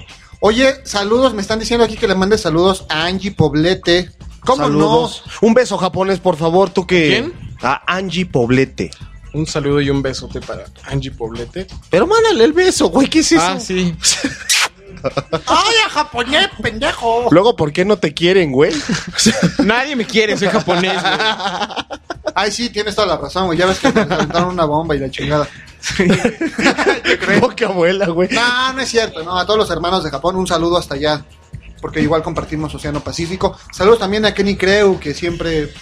Oye, saludos. Me están diciendo aquí que le mande saludos a Angie Poblete. ¿Cómo Saludos. Un beso japonés, por favor, tú que... ¿Quién? A Angie Poblete. Un saludo y un besote para Angie Poblete. Pero mándale el beso, güey, ¿qué es eso? Ah, sí. [LAUGHS] ¡Ay, a japonés, pendejo! Luego, ¿por qué no te quieren, güey? [LAUGHS] Nadie me quiere, soy japonés, güey. Ay, sí, tienes toda la razón, güey. Ya ves que me aventaron una bomba y la chingada. Poca [LAUGHS] abuela, güey. No, no es cierto, no. A todos los hermanos de Japón, un saludo hasta allá. Porque igual compartimos Océano Pacífico. Saludos también a Kenny Creu, que siempre.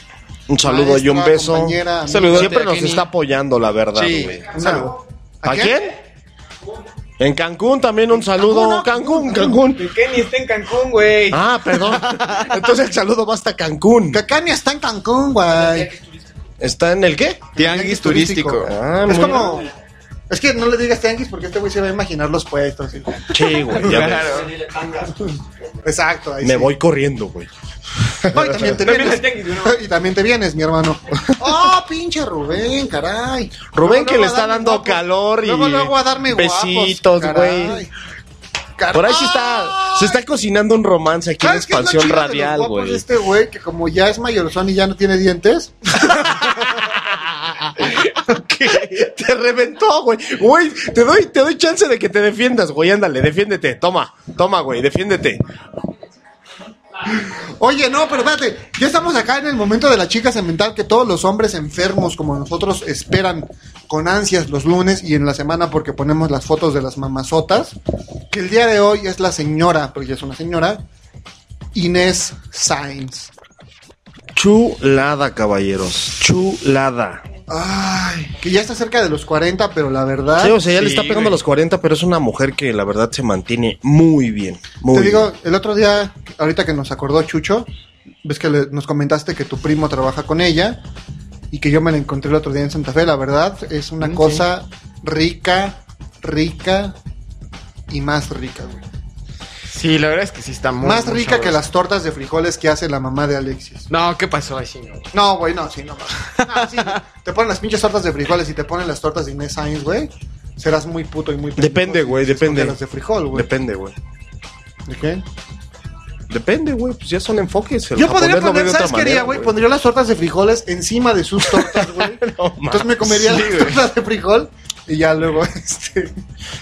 Un saludo y un beso. Saludote Siempre nos Kenny. está apoyando, la verdad, Sí. güey. Un saludo. ¿A quién? En Cancún también un saludo. Cancún, Cancún. Kenny está en Cancún, güey. Ah, perdón. [LAUGHS] Entonces el saludo va hasta Cancún. Cacania está en Cancún, güey. ¿Está en el qué? Tianguis turístico. Ah, Es como. Es que no le digas tianguis porque este güey se va a imaginar los puestos. y- Sí, güey, ya. [LAUGHS] Claro. Exacto. ahí Me sí. voy corriendo, güey. Ay, también te vienes. y también te vienes, mi hermano. Oh, pinche Rubén, caray. Rubén Luego, que luego le está dando guapos. calor y Luego, luego a darme besitos, güey. Por ahí sí está, se está cocinando un romance aquí en ¿Sabes qué es lo expansión radial, güey. Este güey que como ya es mayorzón y ya no tiene dientes. [LAUGHS] Te reventó, güey. Güey, te doy, te doy chance de que te defiendas, güey. Ándale, defiéndete. Toma, toma, güey, defiéndete. Oye, no, pero espérate, ya estamos acá en el momento de la chica semental que todos los hombres enfermos como nosotros esperan con ansias los lunes y en la semana porque ponemos las fotos de las mamazotas, que el día de hoy es la señora, porque es una señora, Inés Sainz. Chulada, caballeros. Chulada. Ay, que ya está cerca de los 40, pero la verdad... Sí, o sea, ya le está pegando güey. a los 40, pero es una mujer que la verdad se mantiene muy bien. Muy Te digo, bien. el otro día, ahorita que nos acordó Chucho, ves que le- nos comentaste que tu primo trabaja con ella y que yo me la encontré el otro día en Santa Fe. La verdad, es una Mm, cosa rica, rica y más rica, güey. Sí, la verdad es que sí está muy más muy rica que las tortas de frijoles que hace la mamá de Alexis. No, ¿qué pasó así? No. No, güey, no, sí, no. no, sí, [LAUGHS] te ponen las pinches tortas de frijoles y te ponen las tortas de Inés Sainz, güey. Serás muy puto y muy Depende, güey, depende. las de frijol, güey. Depende, güey. ¿De qué? Depende, güey. Pues ya son enfoques. El Yo podría poner, ¿sabes qué haría, güey? Pondría las tortas de frijoles encima de sus tortas, güey. [LAUGHS] Entonces me comería Sí, las tortas de frijol y ya luego, [LAUGHS] este...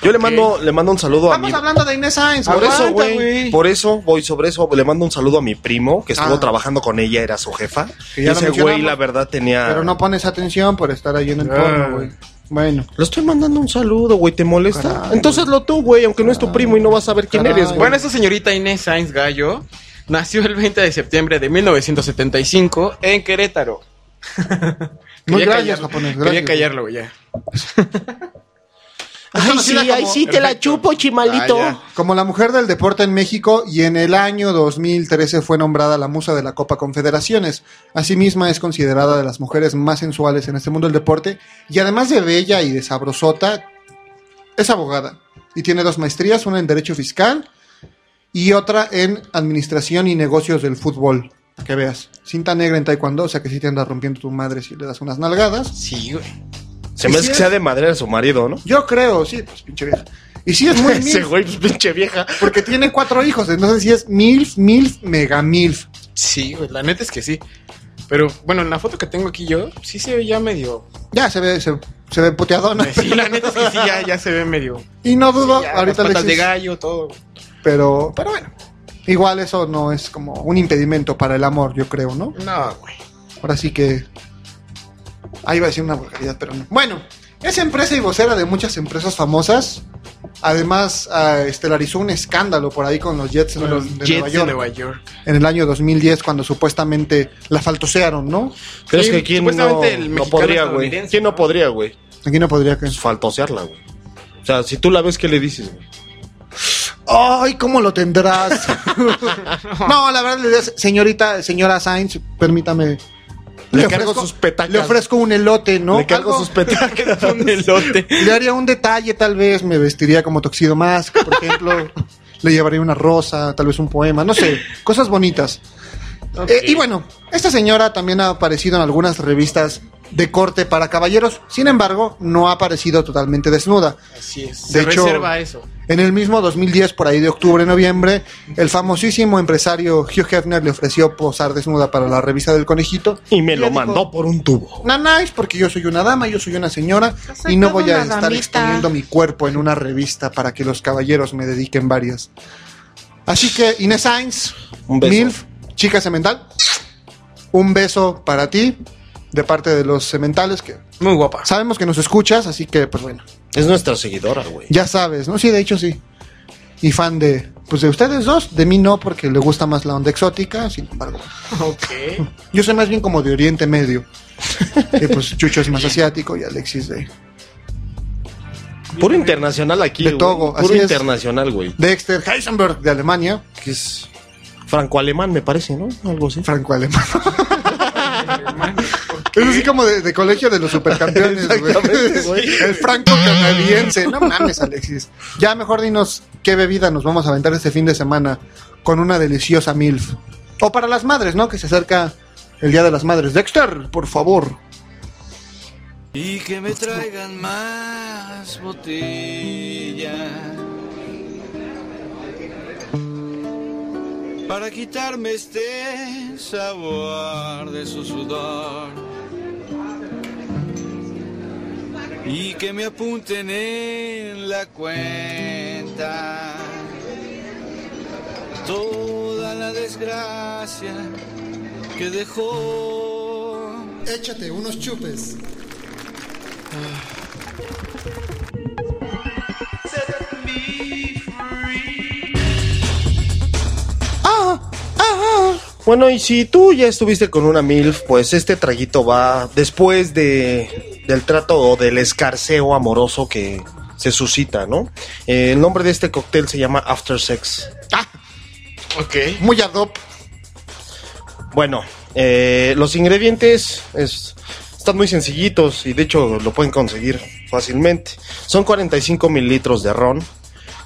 Yo le mando, le mando un saludo a Estamos mi. hablando de Inés Sainz, Por eso, güey. Por eso voy sobre eso. Le mando un saludo a mi primo que estuvo Ah. trabajando con ella, era su jefa. Que ya Ese güey, la verdad, tenía. Pero no pones atención por estar ahí en el Ah. porno, güey. Bueno. Le estoy mandando un saludo, güey. ¿Te molesta? Caray, Entonces lo tú, güey, aunque no es tu primo y no vas a saber quién Caray. eres, güey. Bueno, esta señorita Inés Sainz Gallo nació el 20 de septiembre de 1975 en Querétaro. Muy Quería gracias, callarlo- japonés. Quería Gracias. callarlo, güey, ya. [LAUGHS] Es conocida como- te la chupo, chimalito. Ah, Como la mujer del deporte en México y en el año 2013 fue nombrada la musa de la Copa Confederaciones. Asimismo es considerada de las mujeres más sensuales en este mundo del deporte y además de bella y de sabrosota, es abogada y tiene dos maestrías, una en Derecho Fiscal y otra en Administración y Negocios del Fútbol. Que veas, cinta negra en Taekwondo, o sea que sí te andas rompiendo tu madre si le das unas nalgadas. Sí, güey. Se me hace que sea de madre a su marido, ¿no? Yo creo, sí, pues pinche vieja. Y sí es muy [LAUGHS] Ese milf, güey, pues pinche vieja. porque tiene cuatro hijos, entonces sí es milf, milf, mega milf. Sí, güey, la neta es que sí. Pero bueno, en la foto que tengo aquí yo, sí se ve ya medio. Ya se ve, se, se ve puteadona. Sí, la neta es que sí, ya, ya se ve medio. Y no dudo, Sí, ya, ahorita las patas de gallo, todo. pero, pero bueno. Igual eso no es como un impedimento para el amor, yo creo, ¿no? No, güey. Ahora sí que. Ahí iba a decir una vulgaridad, pero no. Bueno, es empresa y vocera de muchas empresas famosas. Además, ah, estelarizó un escándalo por ahí con los Jets, Con de, los de Jets Nueva de York. Nueva York. En el año 2010, cuando supuestamente la faltosearon, ¿no? Pero Sí, es que quién no, supuestamente el no mexicano podría, güey. ¿Quién no podría, güey? Aquí no podría que. Pues faltosearla, güey. O sea, si tú la ves, ¿qué le dices, güey? Ay, ¿cómo lo tendrás? [LAUGHS] no, la verdad, señorita, señora Sainz, permítame. Le cargo sus petacas. Le ofrezco un elote, ¿no? Le cargo Algo- sus petacas. [LAUGHS] Un elote. Le haría un detalle, tal vez me vestiría como Toxido Mask, por ejemplo. [LAUGHS] le llevaría una rosa, tal vez un poema, no sé, cosas bonitas. Eh, y bueno, esta señora también ha aparecido en algunas revistas de corte para caballeros, sin embargo, no ha aparecido totalmente desnuda. Así es. De Se hecho- reserva eso. En el mismo 2010, por ahí de octubre, noviembre, el famosísimo empresario Hugh Hefner le ofreció posar desnuda para la revista del conejito. Y me lo dijo, mandó por un tubo. No, nice, porque yo soy una dama, yo soy una señora y no voy a estar damita. exponiendo mi cuerpo en una revista para que los caballeros me dediquen varias. Así que, Inés Sainz, Un beso. MILF, chica cemental, un beso para ti de parte de los cementales que Muy guapa. sabemos que nos escuchas, así que, pues bueno, Es nuestra seguidora, güey. ya sabes, ¿no? Sí, de hecho sí. Y fan de, pues de ustedes dos, de mí no, porque le gusta más la onda exótica, sin embargo. [LAUGHS] Ok. [LAUGHS] Yo soy más bien como de Oriente Medio. [LAUGHS] y pues Chucho es más asiático y Alexis de Puro internacional aquí, De. Togo, Puro así es. internacional, güey. Dexter Heisenberg de Alemania, Que es franco-alemán, me parece, ¿no? Algo así. franco-alemán. Es así como de, de colegio de los supercampeones, güey. [LAUGHS] El franco-canadiense. No mames, Alexis. Ya mejor dinos qué bebida nos vamos a aventar este fin de semana con una deliciosa MILF. O para las madres, ¿no? Que se acerca el Día de las Madres. Dexter, por favor. Y que me traigan más botellas para quitarme este sabor de su sudor. Y que me apunten en la cuenta toda la desgracia que dejó. Échate unos chupes. Bueno, y si tú ya estuviste con una MILF, pues este traguito va después de, del trato o del escarceo amoroso que se suscita, ¿no? Eh, el nombre de este cóctel se llama After Sex. Ok. Muy adop. Bueno, eh, los ingredientes es- están muy sencillitos y de hecho lo pueden conseguir fácilmente. Son 45 mililitros de ron,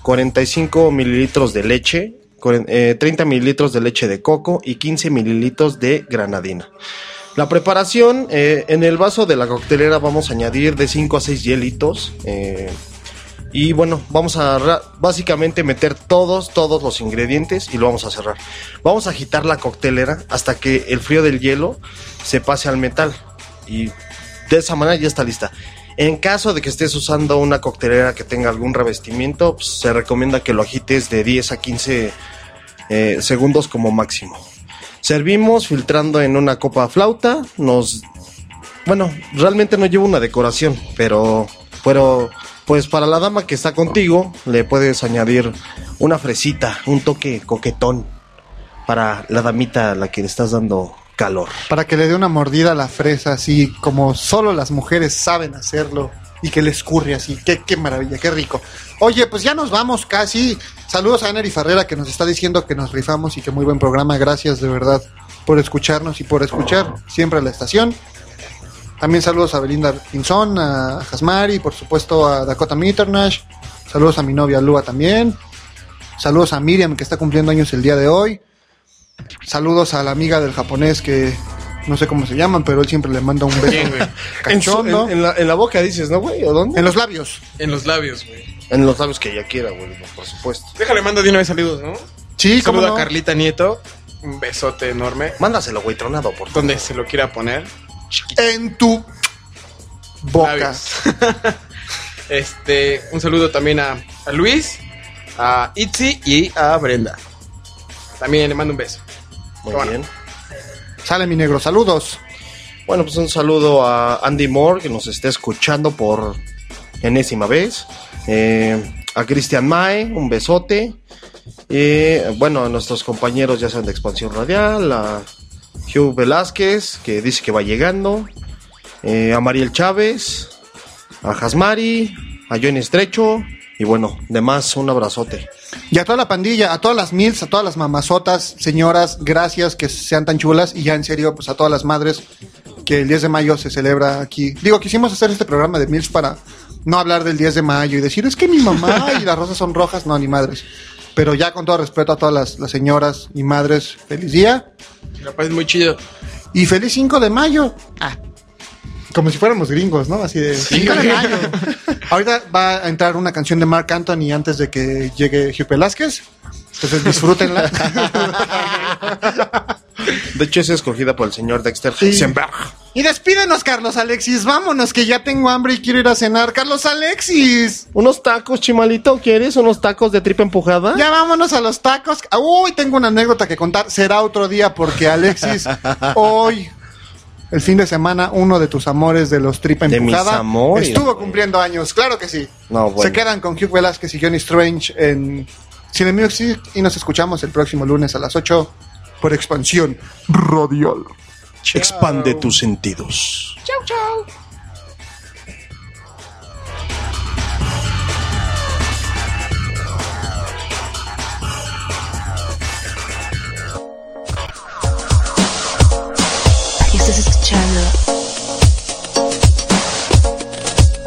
45 mililitros de leche, cuaren- eh, 30 mililitros de leche de coco y 15 mililitros de granadina. La preparación, eh, en el vaso de la coctelera vamos a añadir de 5 a 6 hielitos. eh, y bueno, vamos a básicamente meter todos, todos los ingredientes y lo vamos a cerrar. Vamos a agitar la coctelera hasta que el frío del hielo se pase al metal. Y de esa manera ya está lista. En caso de que estés usando una coctelera que tenga algún revestimiento, pues, se recomienda que lo agites de 10 a 15 eh, segundos como máximo. Servimos filtrando en una copa flauta. Nos. Bueno, realmente no llevo una decoración, pero. Pero. Pues para la dama que está contigo, le puedes añadir una fresita, un toque coquetón. Para la damita a la que le estás dando calor. Para que le dé una mordida a la fresa, así como solo las mujeres saben hacerlo. Y que le escurre así. Qué, qué maravilla, qué rico. Oye, pues ya nos vamos casi. Saludos a Enery Ferrera que nos está diciendo que nos rifamos y que muy buen programa. Gracias de verdad por escucharnos y por escuchar siempre la estación. También saludos a Belinda Pinzón, a Jasmari, por supuesto a Dakota Mitternash. Saludos a mi novia Lua también. Saludos a Miriam que está cumpliendo años el día de hoy. Saludos a la amiga del japonés que no sé cómo se llaman, pero él siempre le manda un beso Bien, güey. En, en- en la, en la boca dices, ¿no, güey? ¿O dónde? En los labios. En los labios, güey. En los labios que ella quiera, güey, por supuesto. Déjale, mando de una vez saludos, ¿no? Sí, cómo Saludo no. a Carlita Nieto. Un besote enorme. Mándaselo, güey, tronado, por favor. Donde se lo quiera poner. En tu boca. [LAUGHS] Este, un saludo también a, a Luis, a Itzi y a Brenda. También le mando un beso. Muy Bueno. bien. Sale mi negro, saludos. Bueno, pues un saludo a Andy Moore que nos está escuchando por enésima vez. Eh, a Cristian Mae, un besote. Eh, bueno, a nuestros compañeros ya sean de Expansión Radial, a Hugh Velázquez, que dice que va llegando. eh, a Mariel Chávez, a Jasmari, a Johnny Estrecho. Y bueno, demás, un abrazote. Y a toda la pandilla, a todas las mils, a todas las mamazotas, señoras, gracias que sean tan chulas. Y ya en serio, pues a todas las madres que el 10 de mayo se celebra aquí. Digo, quisimos hacer este programa de mils para no hablar del 10 de mayo y decir, es que mi mamá y las rosas son rojas. No, ni madres. Pero ya con todo respeto a todas las, las señoras y madres, feliz día. Me parece muy chido. Y feliz 5 de mayo. Ah. Como si fuéramos gringos, ¿no? Así de 5 de mayo. Ahorita va a entrar una canción de Mark Anthony antes de que llegue Hugh Velázquez. Entonces disfrútenla. [LAUGHS] De hecho, es escogida por el señor Dexter Heisenberg. y despídenos, Carlos Alexis. Vámonos, que ya tengo hambre y quiero ir a cenar. Carlos Alexis. ¿Unos tacos, chimalito? ¿Quieres unos tacos de tripa empujada? Ya vámonos a los tacos. Uy, tengo una anécdota que contar. Será otro día porque Alexis, [LAUGHS] hoy, el fin de semana, uno de tus amores de los tripa De mis empujada, amores. estuvo cumpliendo años. Claro que sí. No, bueno. Se quedan con Hugh Velázquez y Johnny Strange en Cine Music y nos escuchamos el próximo lunes a las 8 por Expansión Radial. Expande tus sentidos. Chau, chau.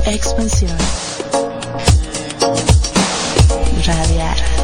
Expansión Radial.